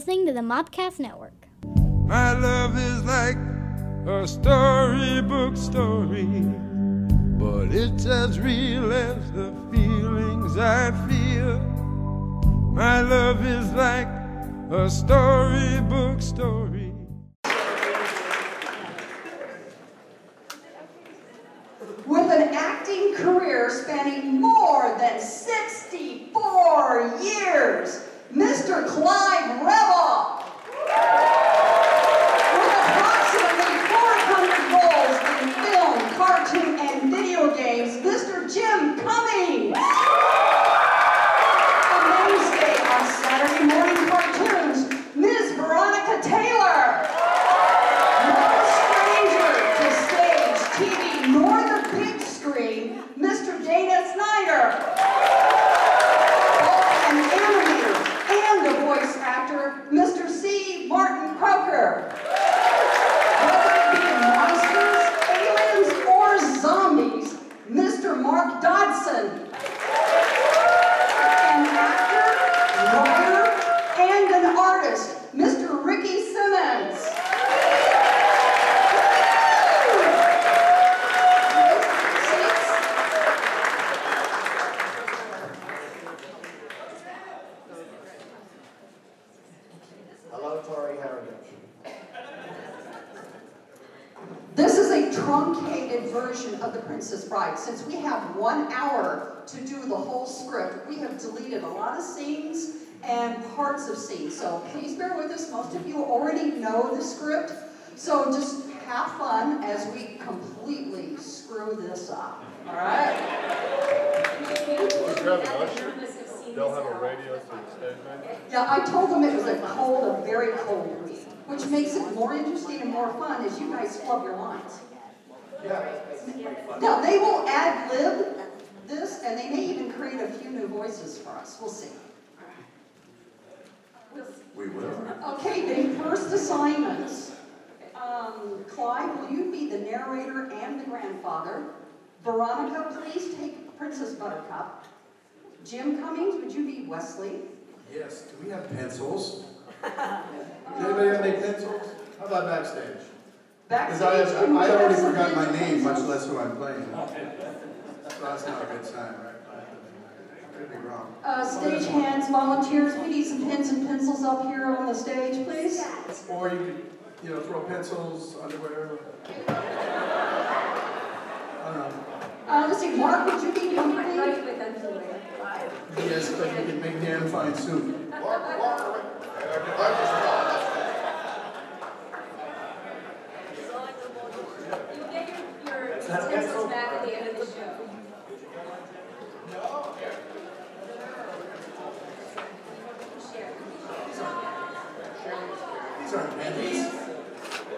listening to the Mopcast Network. My love is like a storybook story, but it's as real as the feelings I feel. My love is like a storybook story. With an acting career spanning more than 64 years, Mr. Clyde Revill. With approximately 400 roles in film, cartoon, and video games, Mr. Jim Cummings. A mainstay on Saturday morning cartoons, Ms. Veronica Taylor. No stranger to stage, TV, nor the big screen, Mr. Dana Snyder. Both an animator and a voice actor, Mr. C. Martin Croker. Whether it be in monsters, aliens, or zombies, Mr. Mark Dodson. An actor, writer, and an artist, Mr. Rikki Simmons. Hello, Tori. How are you? This is a truncated version of The Princess Bride. Since we have one hour to do the whole script, we have deleted a lot of scenes and parts of scenes. So please bear with us. Most of you already know the script. So just have fun as we completely screw this up. All right? They'll have a radio to the stage. Yeah, I told them it was a cold, a very cold week, which makes it more interesting and more fun as you guys flub your lines. Yeah. Now, they will ad lib this, and they may even create a few new voices for us. We'll see. We will. Okay, the first assignments. Um, Clyde, will you be the narrator and the grandfather? Veronica, please take Princess Buttercup. Jim Cummings, would you be Wesley? Yes. Do we have pencils? Does anybody have any pencils? How about backstage? Backstage, Because I, can I already forgot my pencils? name, much less who I'm playing. So that's not a good sign, right? Could be wrong. Uh, stage hands, volunteers, we need some pens and pencils up here on the stage, please. Or you could, you know, throw pencils, underwear. I don't know. Uh, let's see, Mark, would you be company? Yes, but you can make damn fine soup. You'll get your, your pencils back at the end of the show. Share. These aren't pennies.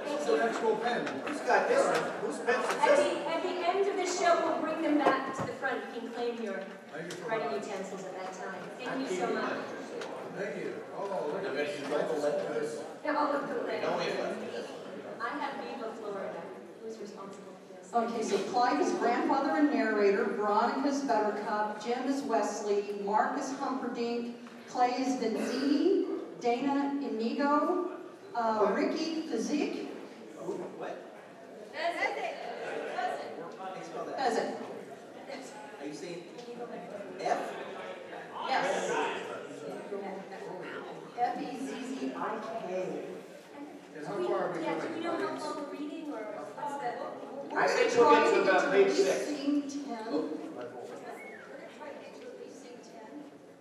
It's an actual pen. Who's got this one? Whose pencil At the, at the end of the show, we'll bring them back to the front. You can claim your Thank you for writing utensils at that time. Thank you so much. Thank you. Oh, look at this. Now, I'll look at that. I have Viva Florida. Who's responsible for this? Okay, so Clyde is grandfather and narrator, Veronica's Buttercup, Jim is Wesley, Mark is Humperdinck, Clay is Vizzini, Dana Inigo, uh, Rikki Fezzik. Are you F? Yes. F E Z Z I K. Yeah, do know how long we're reading or get to about page six.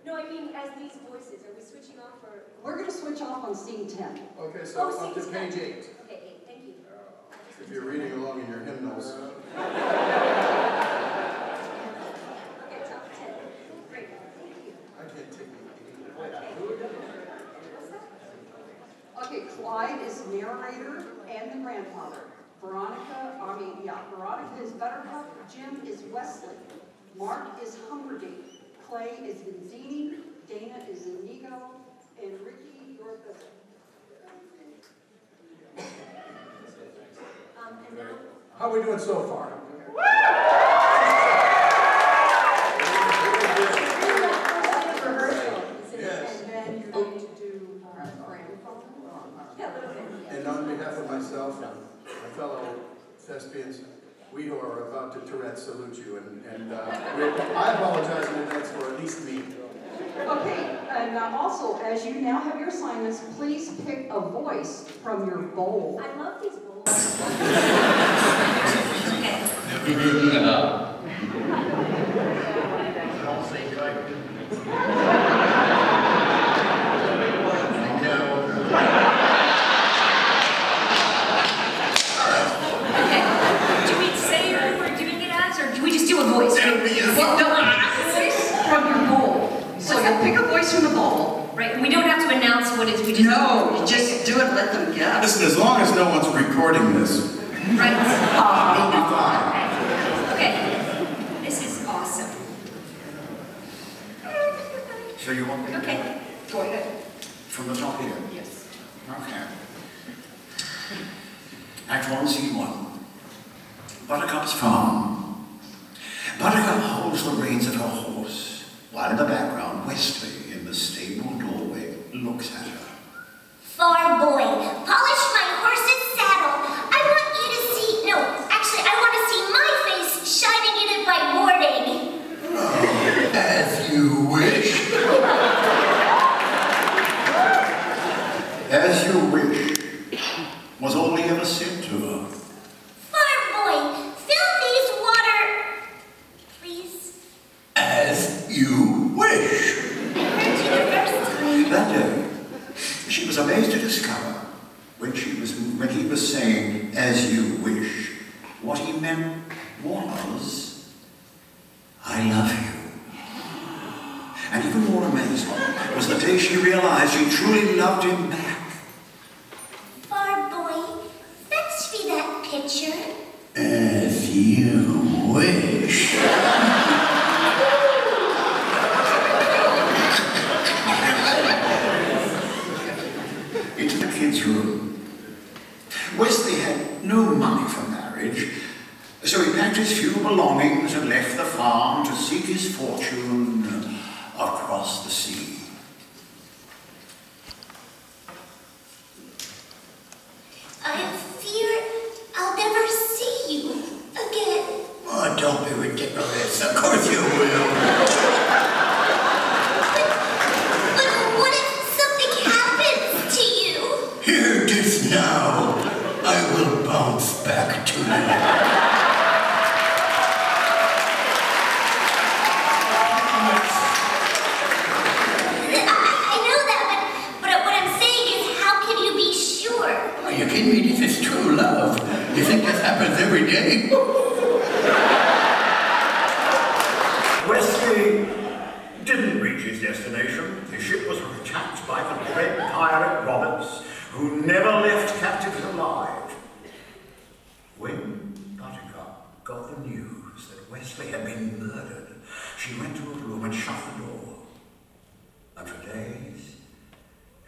No, I mean, as these voices, are we switching off or? We're going to switch off on scene 10. Okay, so oh, up to page 8. If you're reading along in your hymnals. Okay, you. Clyde is narrator and the grandfather. Veronica, I mean, yeah, Veronica is Buttercup, Jim is Wesley, Mark is Humperdinck, Clay is Vizzini, Dana is Inigo, and Rikki, you're how are we doing so far? And on behalf of myself and my fellow thespians, we who are about to Tourette salute you, and, and uh, I apologize in advance for at least me. Okay, and uh, also, as you now have your assignments, please pick a voice from your bowl. I love these bowls. Okay. Do we say we're doing it as, or do we just do a voice? Well, no, voice from your bowl. So you'll pick a voice from the bowl. Right, we don't have what it is, we just. No, you just do it, let them guess. Listen, as long as no one's recording this, Right. Oh, we'll be fine. Okay. This is awesome. So you want me to Okay. Go ahead. from the top here? Yes. Okay. Act one, scene one. Buttercup's farm. Buttercup holds the reins of her horse, while in the background, Wesley, in the stable doorway, looks at her. Far boy, polish my horse's saddle. I want you to see, no, actually, I want to see my face shining in it by morning. As you wish. As you wish, was all he ever said to her. Far boy, fill these water, please. As you wish. I heard you the first time. That day, she was amazed to discover when she was when he was saying, "As you wish," what he meant was, "I love you." And even more amazing was the day she realized she truly loved him back. Far boy, fetch me that picture. As you wish. Into the kids' room. No money for marriage, so he packed his few belongings and left the farm to seek his fortune across the sea. I fear I'll never see you again. Oh, don't be ridiculous. Of course you will. But what if something happens to you? Here it is now. I will bounce back to you. I, I know that, but, but what I'm saying is, how can you be sure? Are you kidding me? This is true love. You think this happens every day? Wesley didn't reach his destination. His ship was attacked by the dread pirate Roberts, who never left captives alive. When Buttercup got the news that Wesley had been murdered, she went to her room and shut the door. And for days,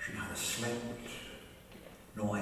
she neither slept nor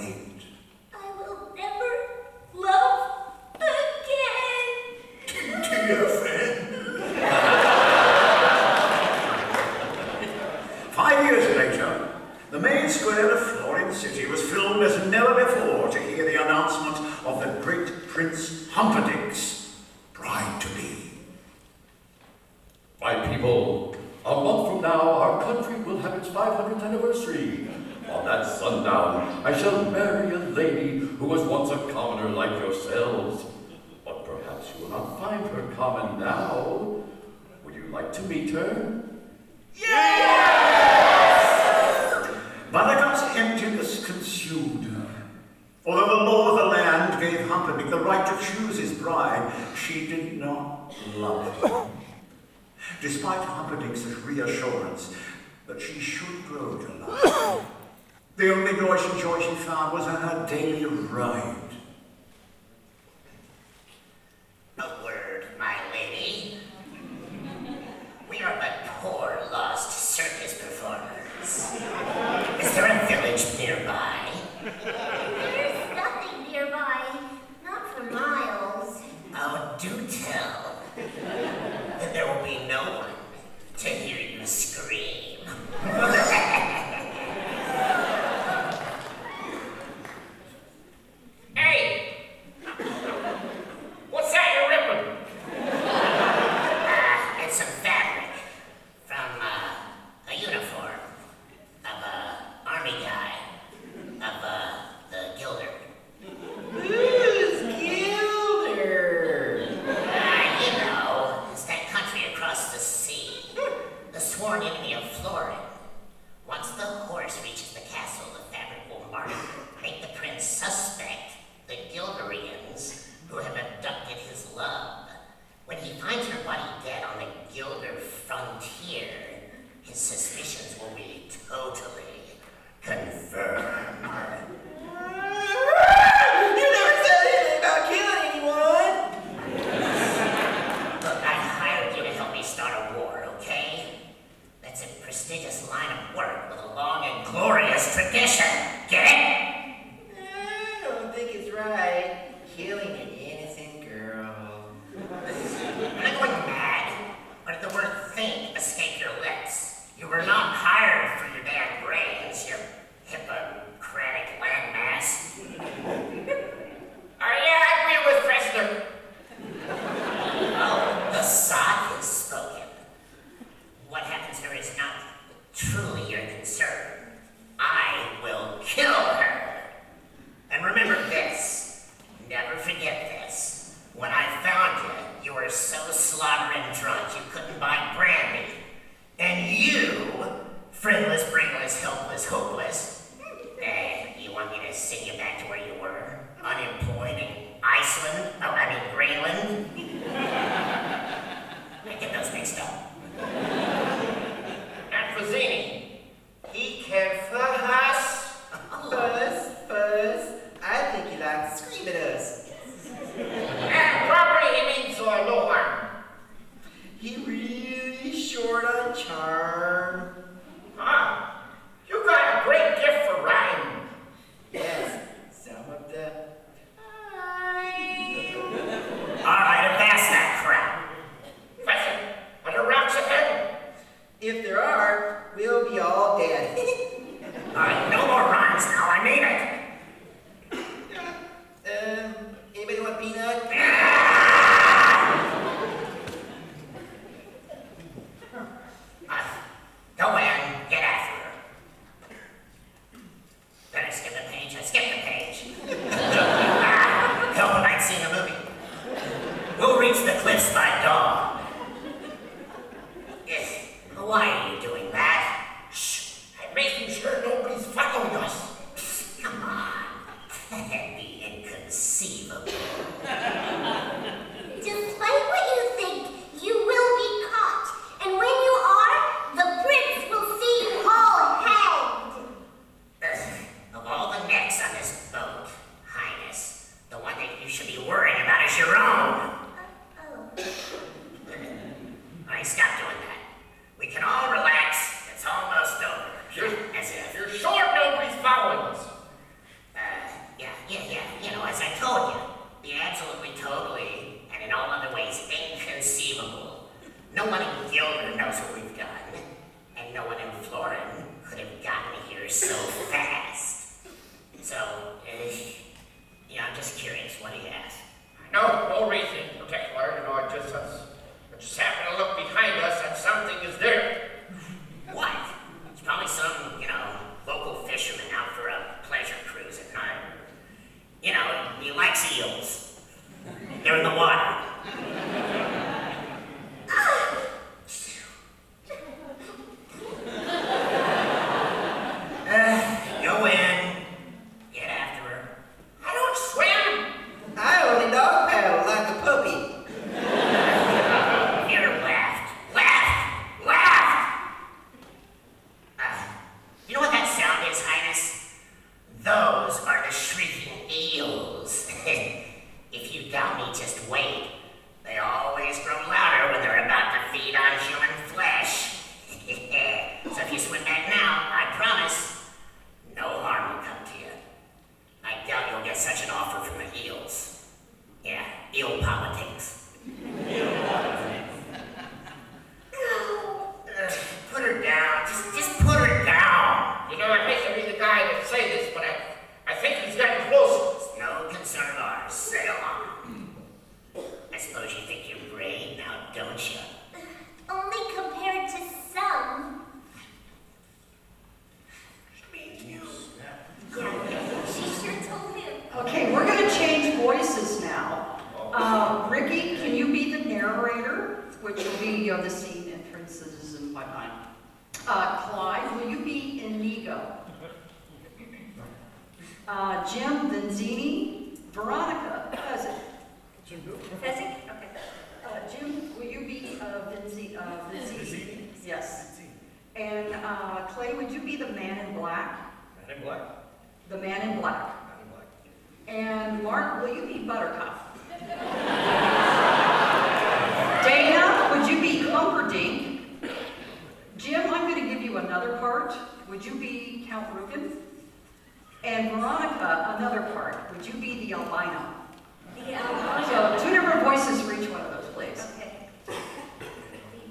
change voices now. Uh, Rikki, can you be the narrator, which will be, you know, the scene entrances and whatnot? Uh, Clyde, will you be Inigo? Uh, Jim Vizzini, Veronica, Pheasant. Pheasant? Okay. Uh, Jim, will you be uh, Vinzi, uh? Yes. And uh, Clay, would you be the man in black? Man in black. The man in black. Man in black. And Mark, will you be Buttercup? Dana, would you be Humperdinck? Jim, I'm going to give you another part. Would you be Count Rugen? And Veronica, another part. Would you be the albino? Yeah. So two different voices for each one of those, please. Okay.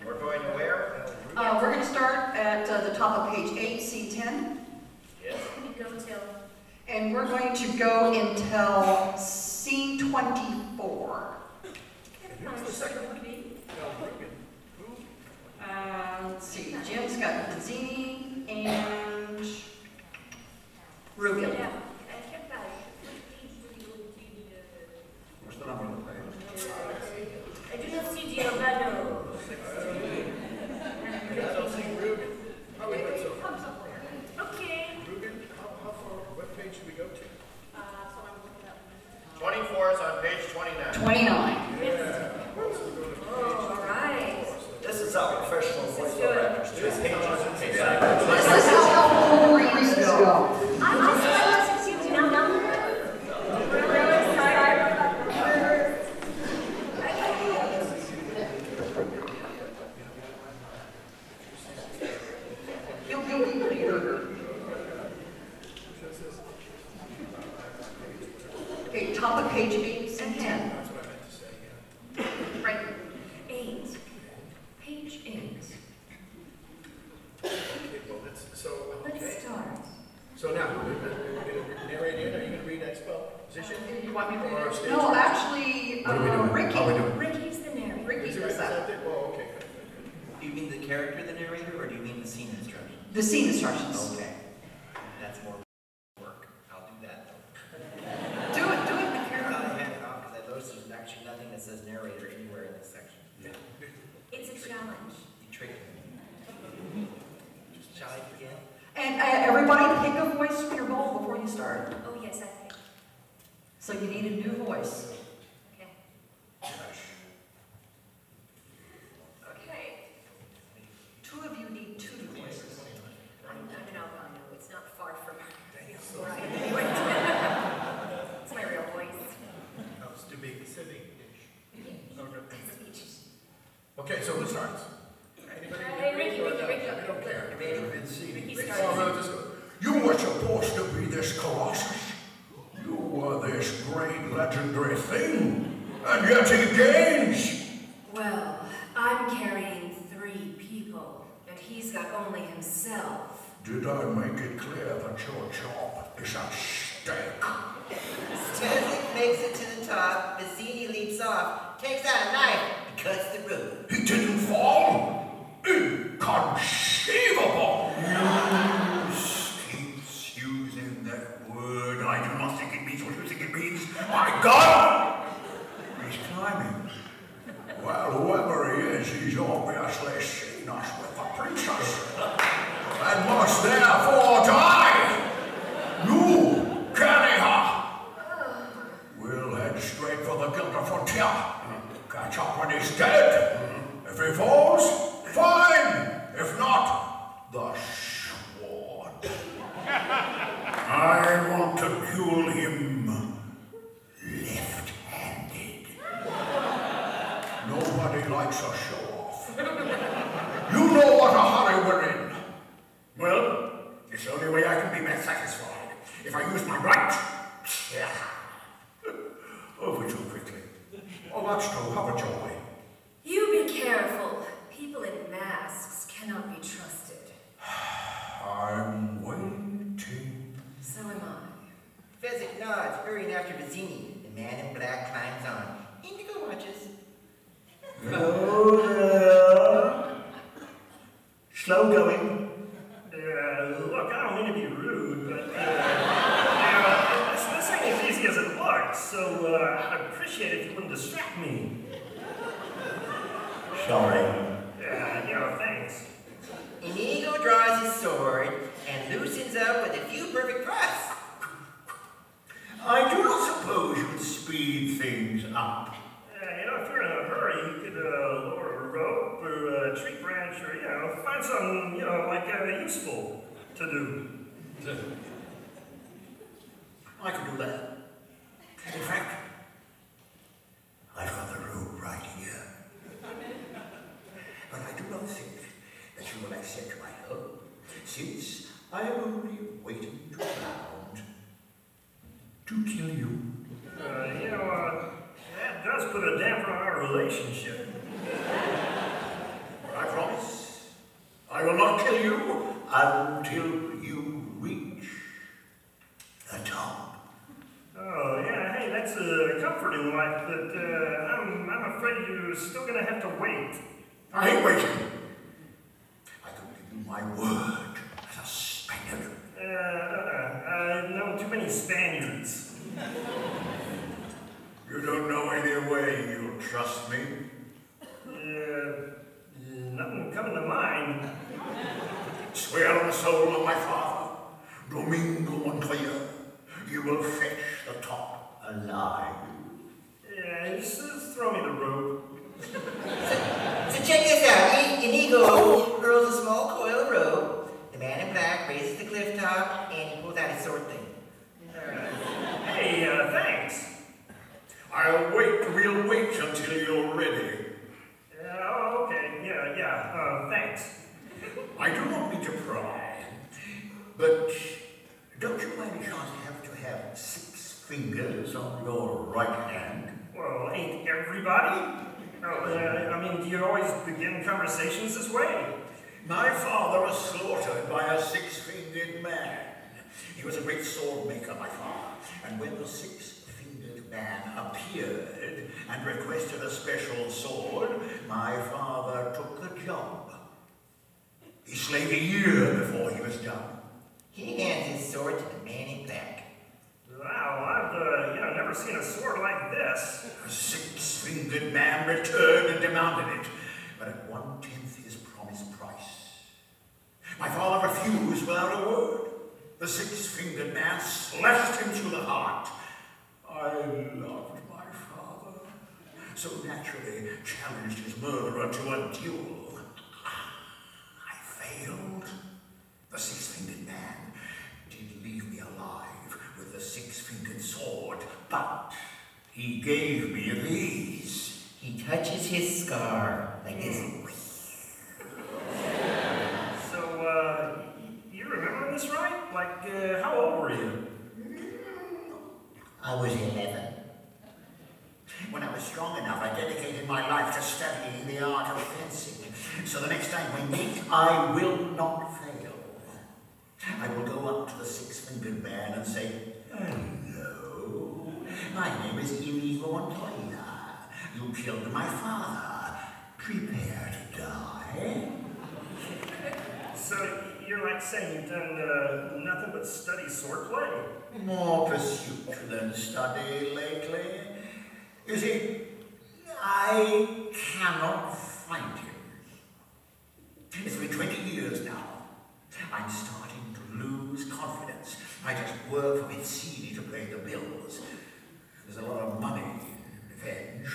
We're going to where? Uh, we're going to start at uh, the top of page 8, C10. Yes. Can you go till? And we're going to go until C24. Who's the second one? Uh, let's see, Jim's got Vizzini and Rugen. Yeah. I kept that. What's the number on the page? I do not see Giovanni. I don't see Ruben. How we went so far? Okay. 24 is on page 29. 29. Yeah. All right. This is our professional voice actors do pages and. He's got only himself. Did I make it clear that your job is at stake? Stedzik makes it to the top, Vizzini leaps off, takes out a knife, and cuts the rope. He didn't fall? Inconceivable! You keeps using that word. I do not think it means what you think it means. My God! He's climbing. Well, whoever he is, he's obviously seen us with the princess. And must therefore die. You, carry her. We'll head straight for the Guilder frontier. Catch up when he's dead. If he falls, fine. If not, the sword. I want to duel him left-handed. Nobody likes a show-off. You know what a hurry we're in. Well, it's the only way I can be best satisfied. If I use my right. Yeah. Over too quickly. Oh, that's true. Have a joy. You be careful. People in masks cannot be trusted. I'm waiting. So am I. Fezzik nods, hurrying after Vizzini. The man in black climbs on. Indigo watches. Hello there. Slow going. Uh, look, I don't mean to be rude, but uh, uh, this, this ain't as easy as it looks. so uh, I'd appreciate it if you wouldn't distract me. Sorry. Yeah, you know, thanks. Inigo draws his sword and loosens up with a few perfect thrusts. I do not suppose you would speed things up. Yeah, you know, if you're in a hurry, you could uh, lower a rope or a tree branch or, you know, find something, you know, like uh, useful to do. I could do that. In fact, Got the right here. But I do not think that you will accept my help, since I am only waiting to round to kill you. Uh, you know, uh, that does put a damper on our relationship. But I promise I will not kill you until you reach the top. Oh, yeah, hey, that's a comforting life, but uh, I'm, I'm afraid you're still gonna have to wait. I hate waiting. I could give you my word as a Spaniard. Uh, uh, I know too many Spaniards. You don't know any way you'll trust me? Uh, nothing coming to mind. Swear on the soul of my father, Domingo Montoya, you will fetch the top alive. Yeah, just, just throw me the rope. So check this out. I- Inigo hurls a small coil of rope. The man in black raises the cliff top and he pulls out his sword thing. Hey, uh, thanks. I'll wait, we'll wait until you're ready. Uh, oh, okay, yeah, yeah, uh, thanks. I do not mean to pry, but don't you by any chance have to have six fingers on your right hand? Well, ain't everybody? Oh, uh, I mean, do you always begin conversations this way? My father was slaughtered by a six-fingered man. He was a great sword maker, my father, and when the six-fingered man appeared and requested a special sword, my father took the job. He slaved a year before he was done. He hands his sword to the man in black. Wow, I've, uh, you know, never seen a sword like this. The six-fingered man returned and demanded it, but at one-tenth his promised price. My father refused without a word. The six-fingered man slashed him through the heart. I loved my father, so naturally challenged his murderer to a duel. I failed. The six-fingered man did leave me alive six-fingered sword, but he gave me these. He touches his scar like this. So, uh, you remember this right? Like, uh, how old were you? I was 11. When I was strong enough, I dedicated my life to studying the art of fencing. So the next time we meet, I will not fail. I will go up to the six-fingered man and say, Hello, my name is Inigo Montoya. You killed my father. Prepare to die. So, you're like saying you've done uh, nothing but study swordplay? More pursuit than study lately. You see, I cannot find him. It's been 20 years now. I'm starting to lose confidence. I just work for Vizzini to pay the bills. There's a lot of money in revenge.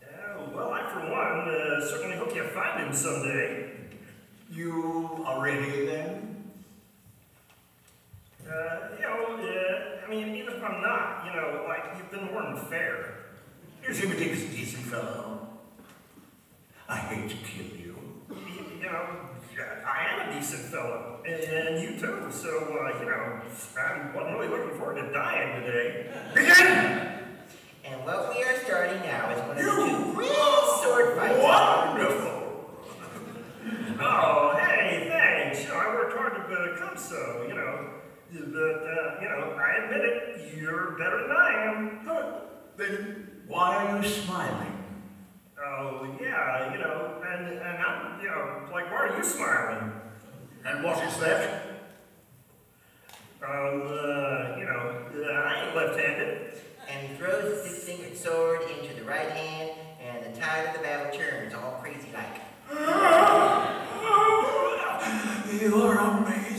Yeah, well, I, for one, uh, certainly hope you find him someday. You are ready then? Uh, you know, uh, I mean, even if I'm not, you know, like, you've been more than fair. You seem a decent, fellow. I hate to kill you. You know, I am a decent fellow, and, and you too, so, uh, you know, I'm wasn't really looking forward to dying today. Begin. And what we are starting now is one of the two real sword fights. Wonderful! Oh, hey, thanks. You know, I worked hard to become so, you know. But, uh, you know, I admit it, you're better than I am. Then why are you smiling? Oh, yeah, you know, and, and I'm, you know, like, why are you smiling? And what is that? Um, uh, you know, uh, I ain't left-handed. and he throws his six-fingered sword into the right hand, and the tide of the battle turns, all crazy like. You are amazing.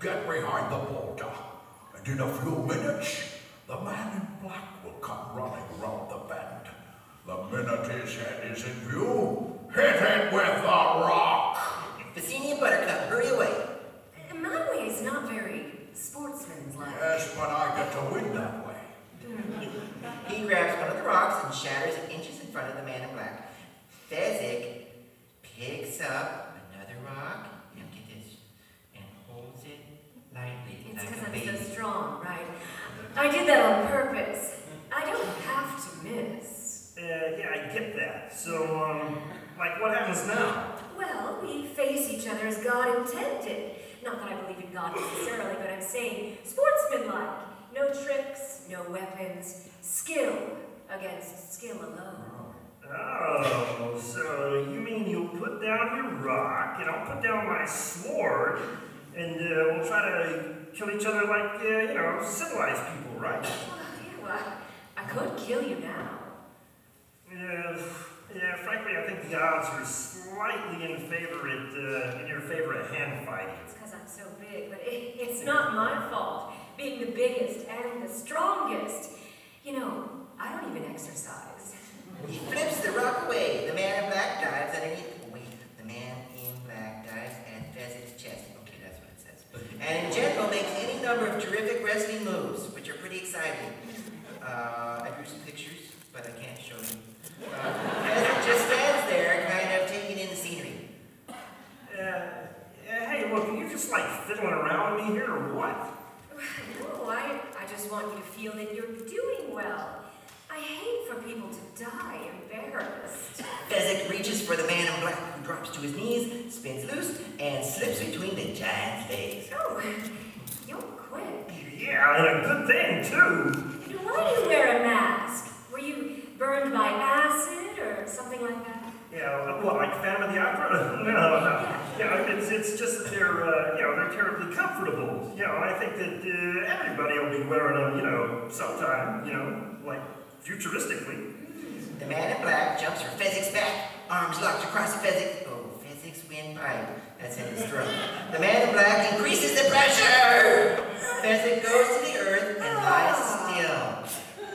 Get behind the boulder. And in a few minutes, the man in black will come running round the bend. The minute his head is in view, hit it with the rock. Vizzini and Buttercup, hurry away. Uh, My way is not very sportsmanlike. Yes, but I get to win that way. He grabs one of the rocks and shatters it inches in front of the man in black. Fezzik picks up another rock, and get this, and holds it lightly, It's like because a I'm baby. so strong, right? I did that on purpose. I don't have to miss. Uh, yeah, I get that. So, um, like, what happens now? Well, we face each other as God intended. Not that I believe in God necessarily, but I'm saying sportsmanlike. No tricks, no weapons, skill against skill alone. Oh, so you mean you'll put down your rock, and I'll put down my sword, and uh, we'll try to kill each other like, uh, you know, civilized people, right? Well, yeah, well, I could kill you now. Yeah, yeah, frankly, I think the odds are slightly in favor at, uh, in your favor at hand fighting. It's because I'm so big, but it, it's not my fault. Being the biggest and the strongest. You know, I don't even exercise. He flips the rock away. The man in black dives underneath. Wait, the man in black dives at Fezzik's chest. Okay, that's what it says. And in general, makes any number of terrific wrestling moves, which are pretty exciting. Uh, I drew some pictures, but I can't show you. Uh, Fezzik just stands there, kind of taking in the scenery. Uh, uh, hey, look, are you just like fiddling around with me here, or what? No, I, I just want you to feel that you're doing well. I hate for people to die embarrassed. Fezzik reaches for the man in black, who drops to his knees, spins loose, and slips between the giant's legs. Oh, you're quick. Yeah, and a good thing, too. And why do you wear a mask? Were you burned by acid or something like that? Yeah, uh, what, like Phantom of the Opera? no, no. Yeah, it's, it's just that they're, uh, you know, they're terribly comfortable. You know, I think that uh, everybody will be wearing them, you know, sometime, you know, like futuristically. The man in black jumps for Fezzik's back, arms locked across Fezzik's. Oh, Fezzik's windpipe. That's in his throat. The man in black increases the pressure. Fezzik goes to the earth and lies still.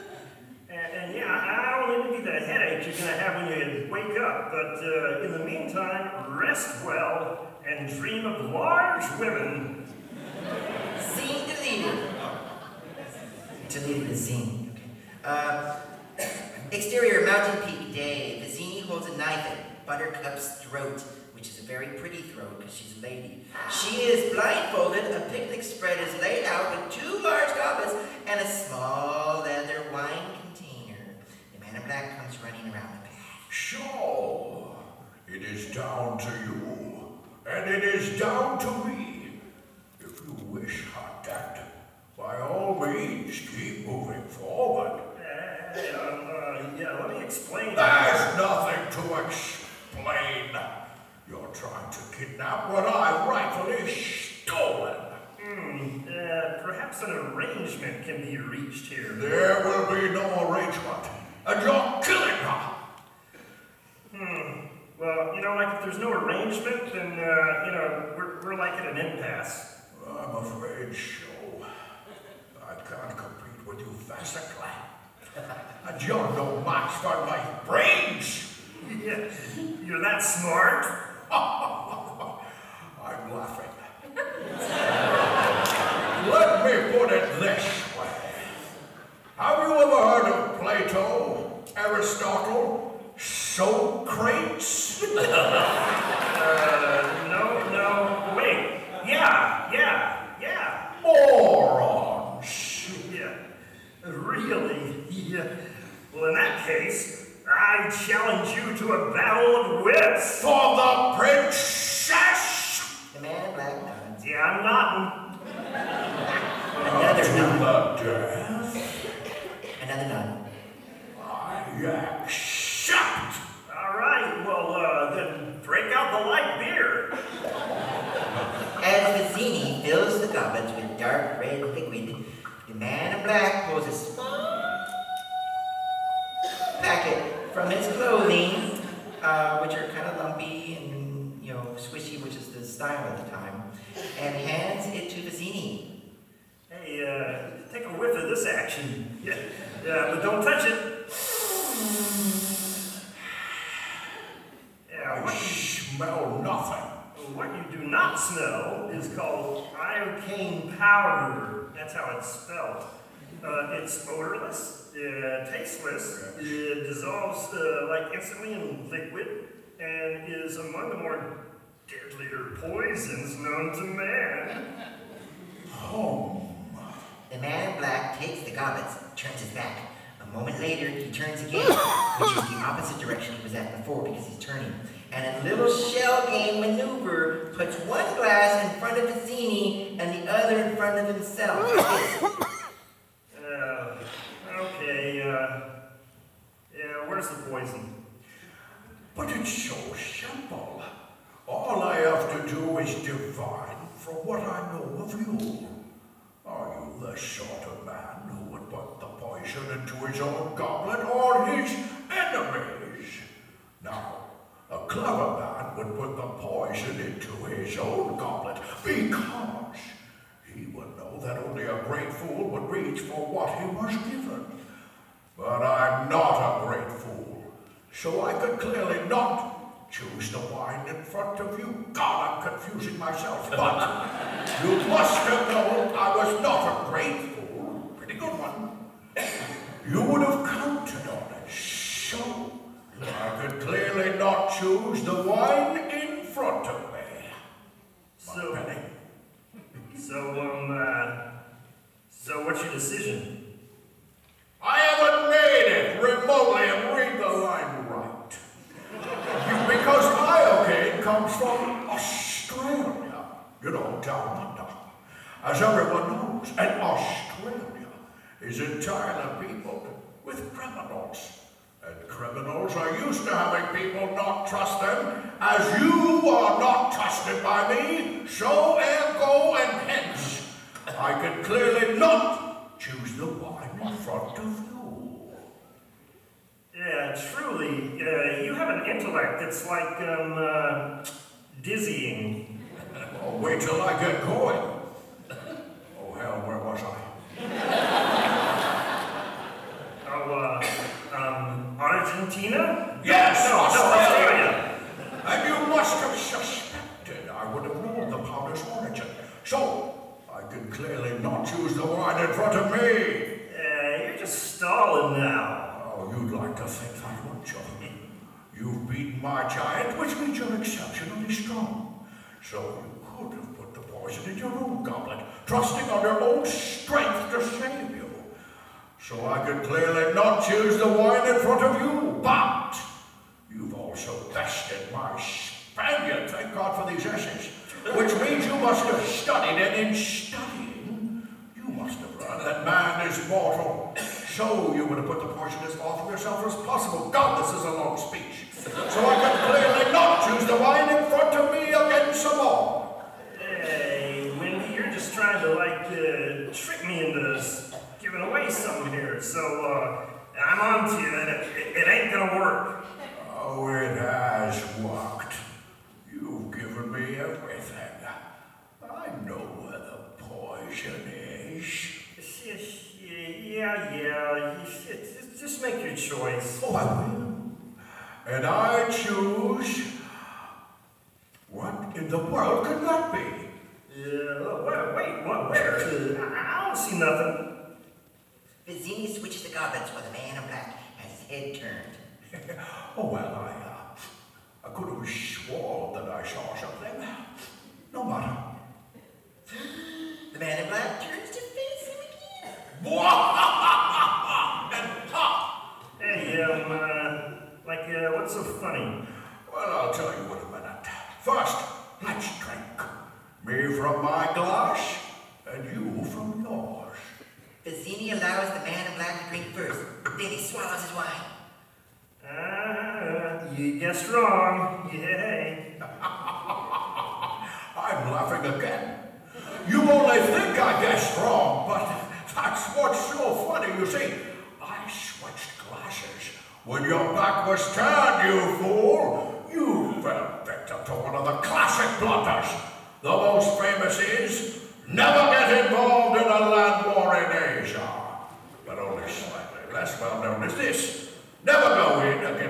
And, and yeah, I the headache you're gonna have when you wake up, but uh, in the meantime, rest well and dream of large women. Scene deleted. Deleted the scene. Okay. Uh, exterior mountain peak day. Vizzini holds a knife at Buttercup's throat, which is a very pretty throat because she's a lady. She is blindfolded. A picnic spread is laid out with two large goblets and a small leather wine black comes running around the back. Sure, it is down to you, and it is down to me. If you wish, Hot Dad, by all means, keep moving forward. Uh, uh, yeah, let me explain. There's nothing to explain. You're trying to kidnap what I rightfully stolen. Hmm, uh, perhaps an arrangement can be reached here. There will be no arrangement. An impasse. I'm afraid so. I can't compete with you, Vasicla. And you're no match for my brains. Yeah, you're that smart. I'm laughing. Let me put it this way. Have you ever heard of Plato, Aristotle, Socrates? Uh, no, no, wait. Yeah, yeah, yeah. Morons. Yeah. Really? Yeah. Well, in that case, I challenge you to a battle of wits. For the princess! The man in black nods. Yeah, I'm not. Another To nod. Another nod. I accept. All right, well, uh, then break out the light beer. As Vizzini fills the goblets with dark red liquid, the man in black pulls a small packet from his clothing, uh, which are kind of lumpy and, you know, swishy, which is the style at the time, and hands it to Vizzini. Hey, uh, take a whiff of this action. Yeah, yeah, but don't touch it. Yeah, I what you, smell nothing. what you do not smell is called iocane powder. That's how it's spelled. Uh, it's odorless, uh, tasteless, it dissolves uh, like instantly in liquid, and is among the more deadlier poisons known to man. Home. The man in black takes the goblets, turns his back. A moment later, he turns again, which is the opposite direction he was at before because he's turning. And a little shell game maneuver puts one glass in front of Vizzini and the other in front of himself. Uh, okay, uh, yeah, where's the poison? But it's so simple. All I have to do is divine from what I know of you. Are you the sort of man who would put the poison into his own goblet or his enemies? Now, a clever man would put the poison into his own goblet because he would know that only a great fool would reach for what he was given. But I'm not a great fool, so I could clearly not choose the wine in front of you. God, I'm confusing myself, but you must have known I was not a great fool. Pretty good one. You would have counted on it. So, I could clearly not choose the wine in front of me. So, Penny. so, um, uh, so what's your decision? I haven't made it remotely and read the line right. Because iocane comes from Australia, you know, down under. As everyone knows, and Australia is entirely peopled with criminals. And criminals are used to having people not trust them, as you are not trusted by me, so ergo and hence. I can clearly not choose the wine in front of you. Yeah, truly, uh, you have an intellect that's like, um, uh, dizzying. Oh, wait till I get going. Oh, hell, where was I? Oh, uh, um, Argentina? Yes, No, no, Australia. Australia. And you must have suspected I would have known the powder's origin. So, I can clearly not use the wine in front of me. Uh, you're just stalling now. Oh, you'd like to think that, wouldn't you? You've beaten my giant, which means you're exceptionally strong. So you could have put the poison in your own goblet, trusting on your own strength to save you. So I could clearly not choose the wine in front of you, but you've also bested my Spaniard, thank God for these essays, which means you must have studied, and in studying, you must have learned that man is mortal. So you would have put the portion as far from yourself as possible. God, this is a long speech. So I could clearly not choose the wine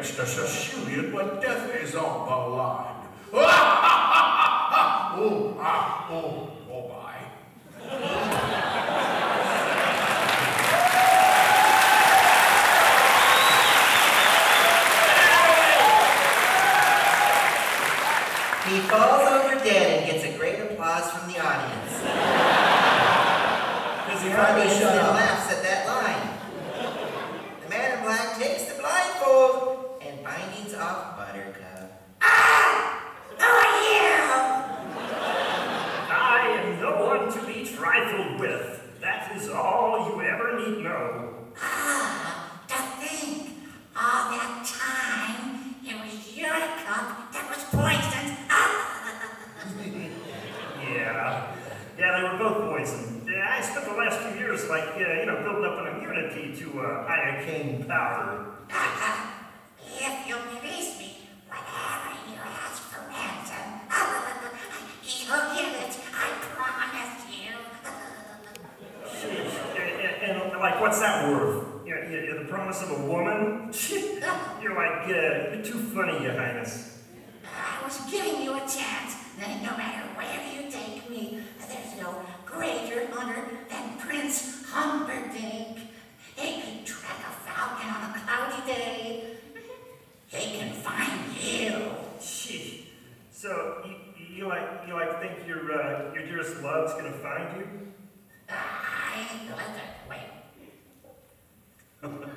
against us, assuming what death is on the line. oh, ah, oh, oh my. He falls over dead and gets a great applause from the audience. His funny quite good. You're too funny, Your Highness. I was giving you a chance that no matter where you take me, there's no greater honor than Prince Humperdinck. He can track a falcon on a cloudy day. He can find you. Gee. So you, you like you like think your uh, your dearest love's gonna find you? I like that. Wait.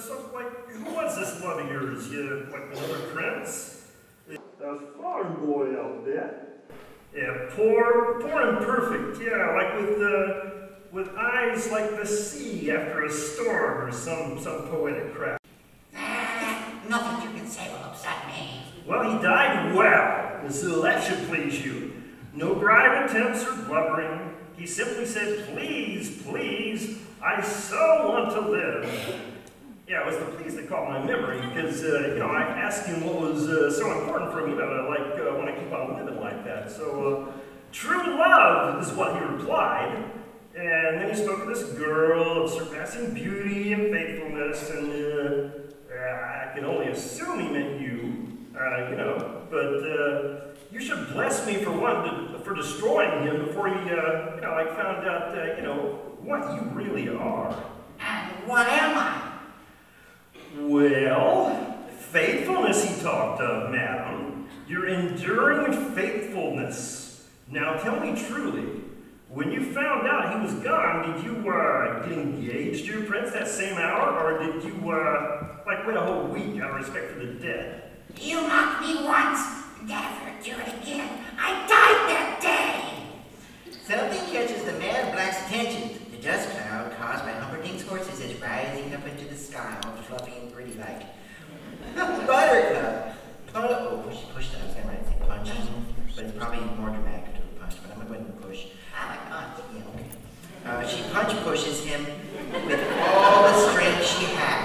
so, like, who was this love of yours? You, like another prince? A farm boy out there. Yeah, poor, poor and perfect. Yeah, like with uh, with eyes like the sea after a storm or some some poetic crap. Ah, nothing you can say will upset me. Well, he died well, so that should please you. No bribe attempts or blubbering. He simply said, please, please, I so want to live. Yeah, it was the please that caught my memory because, uh, you know, I asked him what was uh, so important for him, that I like, uh, want to keep on living like that. So, uh, true love is what he replied. And then he spoke of this girl of surpassing beauty and faithfulness, and uh, I can only assume he meant you, uh, you know, but you should bless me for one, to, for destroying him before he, uh, you know, like found out, uh, you know, what you really are. And what am I? Well, faithfulness he talked of, madam. Your enduring faithfulness. Now tell me truly, when you found out he was gone, did you uh, get engaged to your prince that same hour, or did you uh, like wait a whole week out of respect for the dead? You mocked me once, never do it again. I died that day. Something catches the man in black's attention. The dust cloud caused by Humperdinck's horses is rising up into the sky, all fluffy and pretty like. Buttercup. Oh, push, push that. I was going to say punching, but it's probably more dramatic to punch, but I'm going to go ahead and push. Like punch. Yeah, okay. Uh, she punch pushes him with all the strength she has.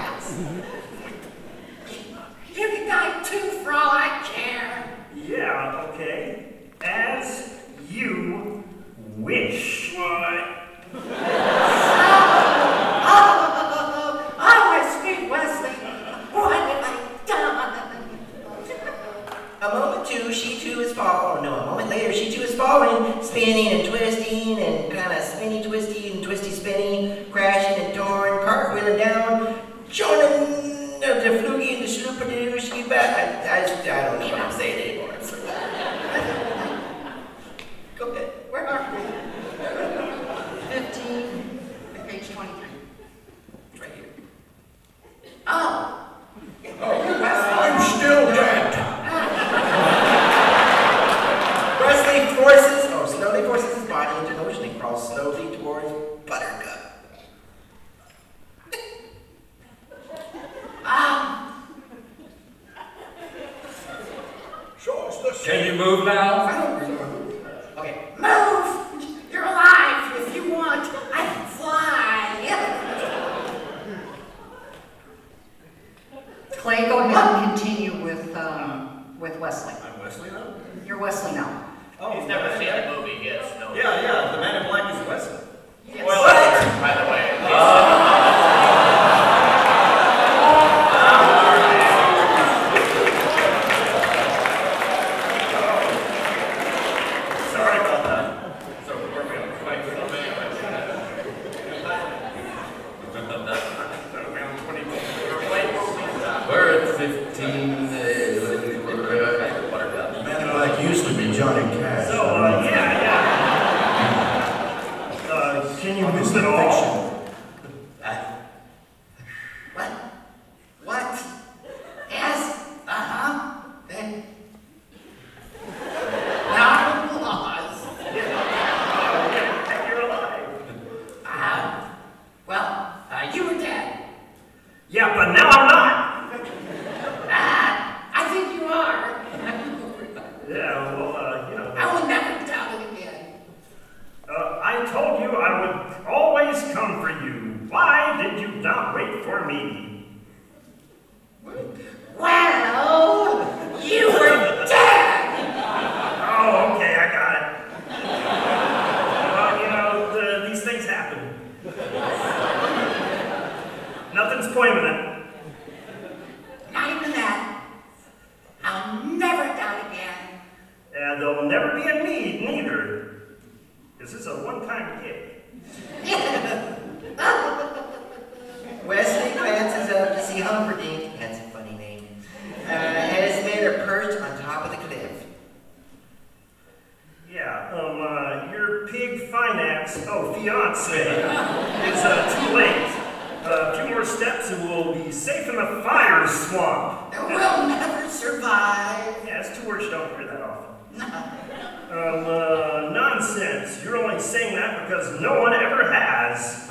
Often. Um, uh, nonsense. You're only saying that because no one ever has.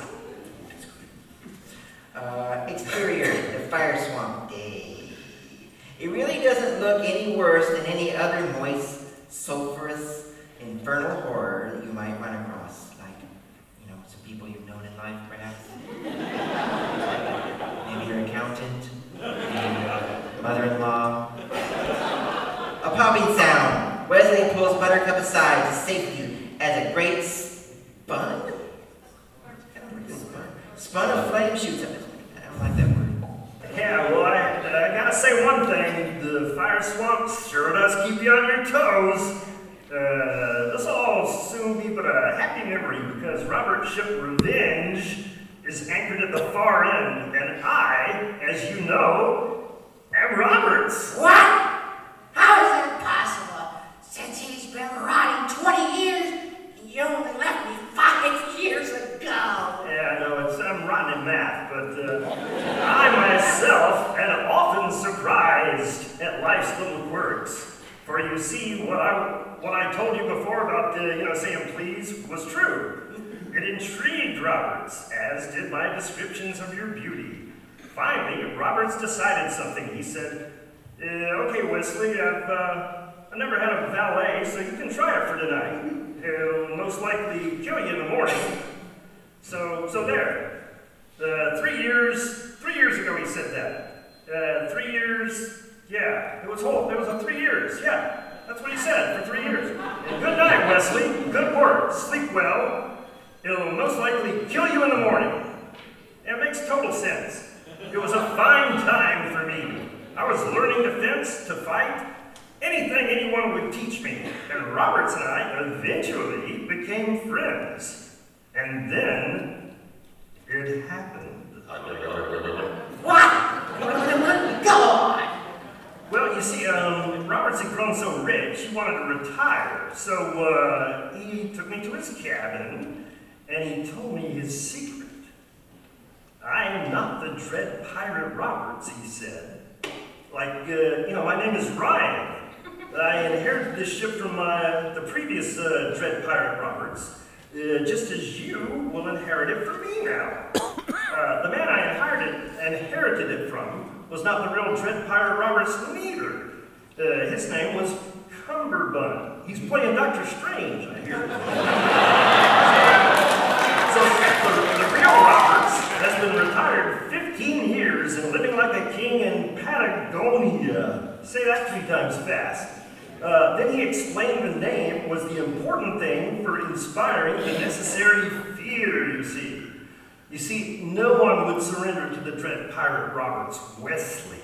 Uh, exterior, the fire swamp day. It really doesn't look any worse than any other moist, sulfurous, infernal horror that you might run across. Like, you know, some people you've known in life, perhaps. Maybe your accountant, maybe your mother-in-law. A popping sound. Westley pulls Buttercup aside to safety as a great spun? Spun of flame shoots up. I don't like that word. Yeah, well, I, I gotta say one thing. The fire swamp sure does keep you on your toes. Uh, this will all soon be but a happy memory because Robert's ship Revenge is anchored at the far end, and I, as you know, am Roberts. What? How is that possible? Since he's been rotting 20 years, and you only left me five years ago. Yeah, no, it's I'm rotten in math, but uh, I myself am often surprised at life's little quirks. For you see, what I what I told you before about the, you know saying please was true. It intrigued Roberts, as did my descriptions of your beauty. Finally, Roberts decided something. He said, uh, "Okay, Westley, I've uh, I never had a valet, so you can try it for tonight. He'll most likely kill you in the morning." So, so there. Uh, three years, three years ago he said that. Uh, three years, yeah, it was whole, it was a three years, yeah. That's what he said, for three years. Good night, Westley. Good work. Sleep well. It'll most likely kill you in the morning. It makes total sense. It was a fine time for me. I was learning to fence, to fight, anything anyone would teach me. And Roberts and I eventually became friends. And then it happened. What? Go on. Well, you see, um, Roberts had grown so rich, he wanted to retire. So, uh, he took me to his cabin, and he told me his secret. I am not the dread pirate Roberts, he said. Like, uh, you know, my name is Ryan. I inherited this ship from my, the previous uh, dread pirate Roberts, uh, just as you will inherit it from me now. Uh, the man I inherited, inherited it from was not the real dread pirate Roberts neither. Uh, his name was Cumberbund. He's playing Doctor Strange, I hear. so the, the real Roberts has been retired 15 years and living like a king in Patagonia. Say that three times fast. Uh, then he explained the name was the important thing for inspiring the necessary fear, you see. You see, no one would surrender to the dread pirate Roberts Westley.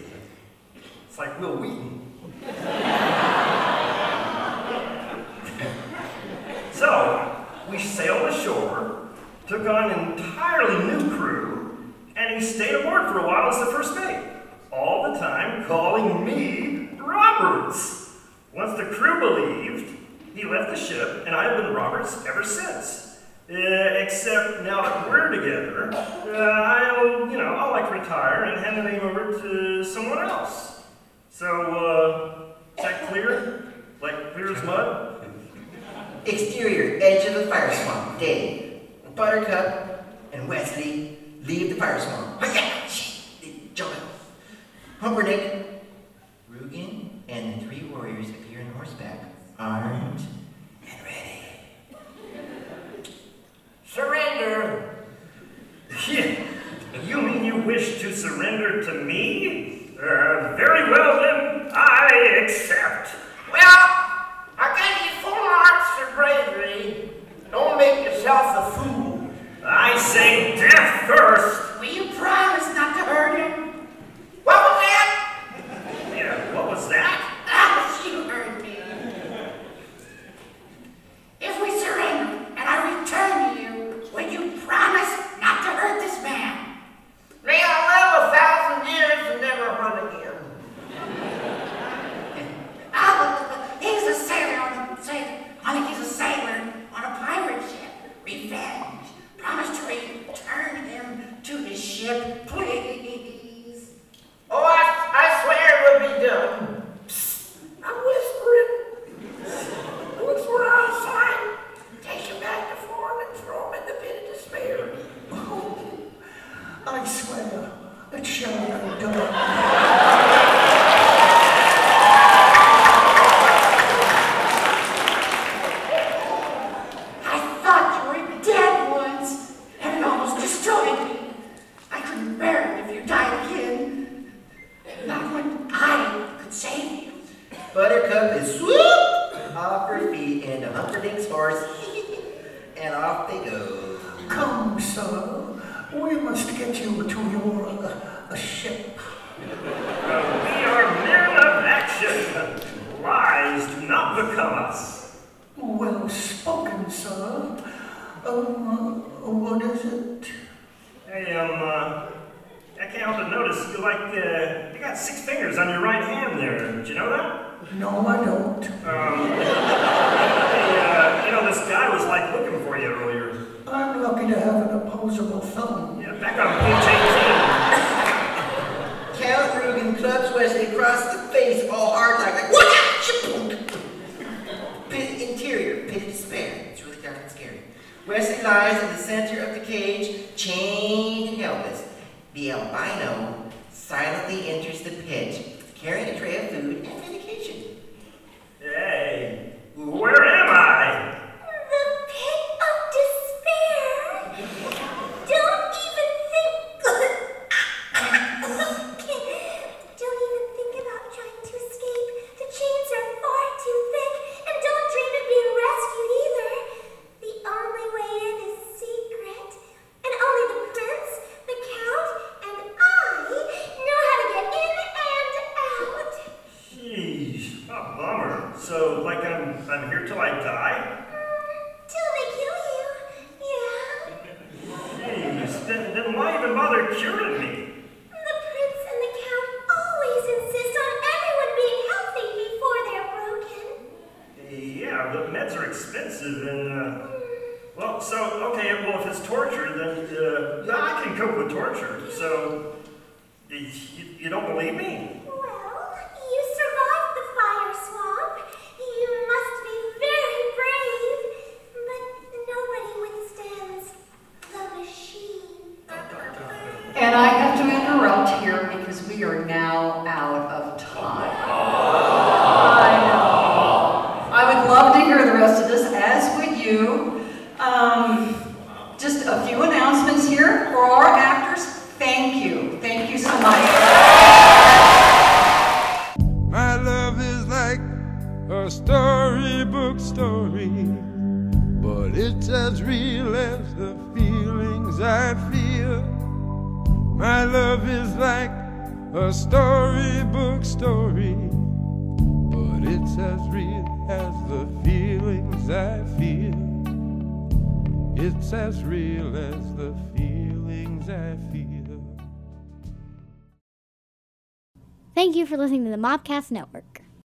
It's like Wil Wheaton. so, we sailed ashore, took on an entirely new crew, and he stayed aboard for a while as the first mate. All the time calling me Roberts. Once the crew believed, he left the ship, and I have been Roberts ever since. Uh, except now that we're together, uh, I'll, you know, I'll like retire and hand the name over to someone else. So, uh, is that clear? Like clear as mud? Exterior, edge of the fire swamp, day. Buttercup and Wesley leave the fire swamp. Jump it. Humperdinck, Rugen, and the three warriors appear on horseback, armed and ready. Surrender! You mean you wish to surrender to me? Uh, very well then, I accept. Well, I gave you four marks for bravery. Don't make yourself a fool. I say death first. Will you promise not to hurt him? What was that? What was that? You for listening to the Mopcast Network.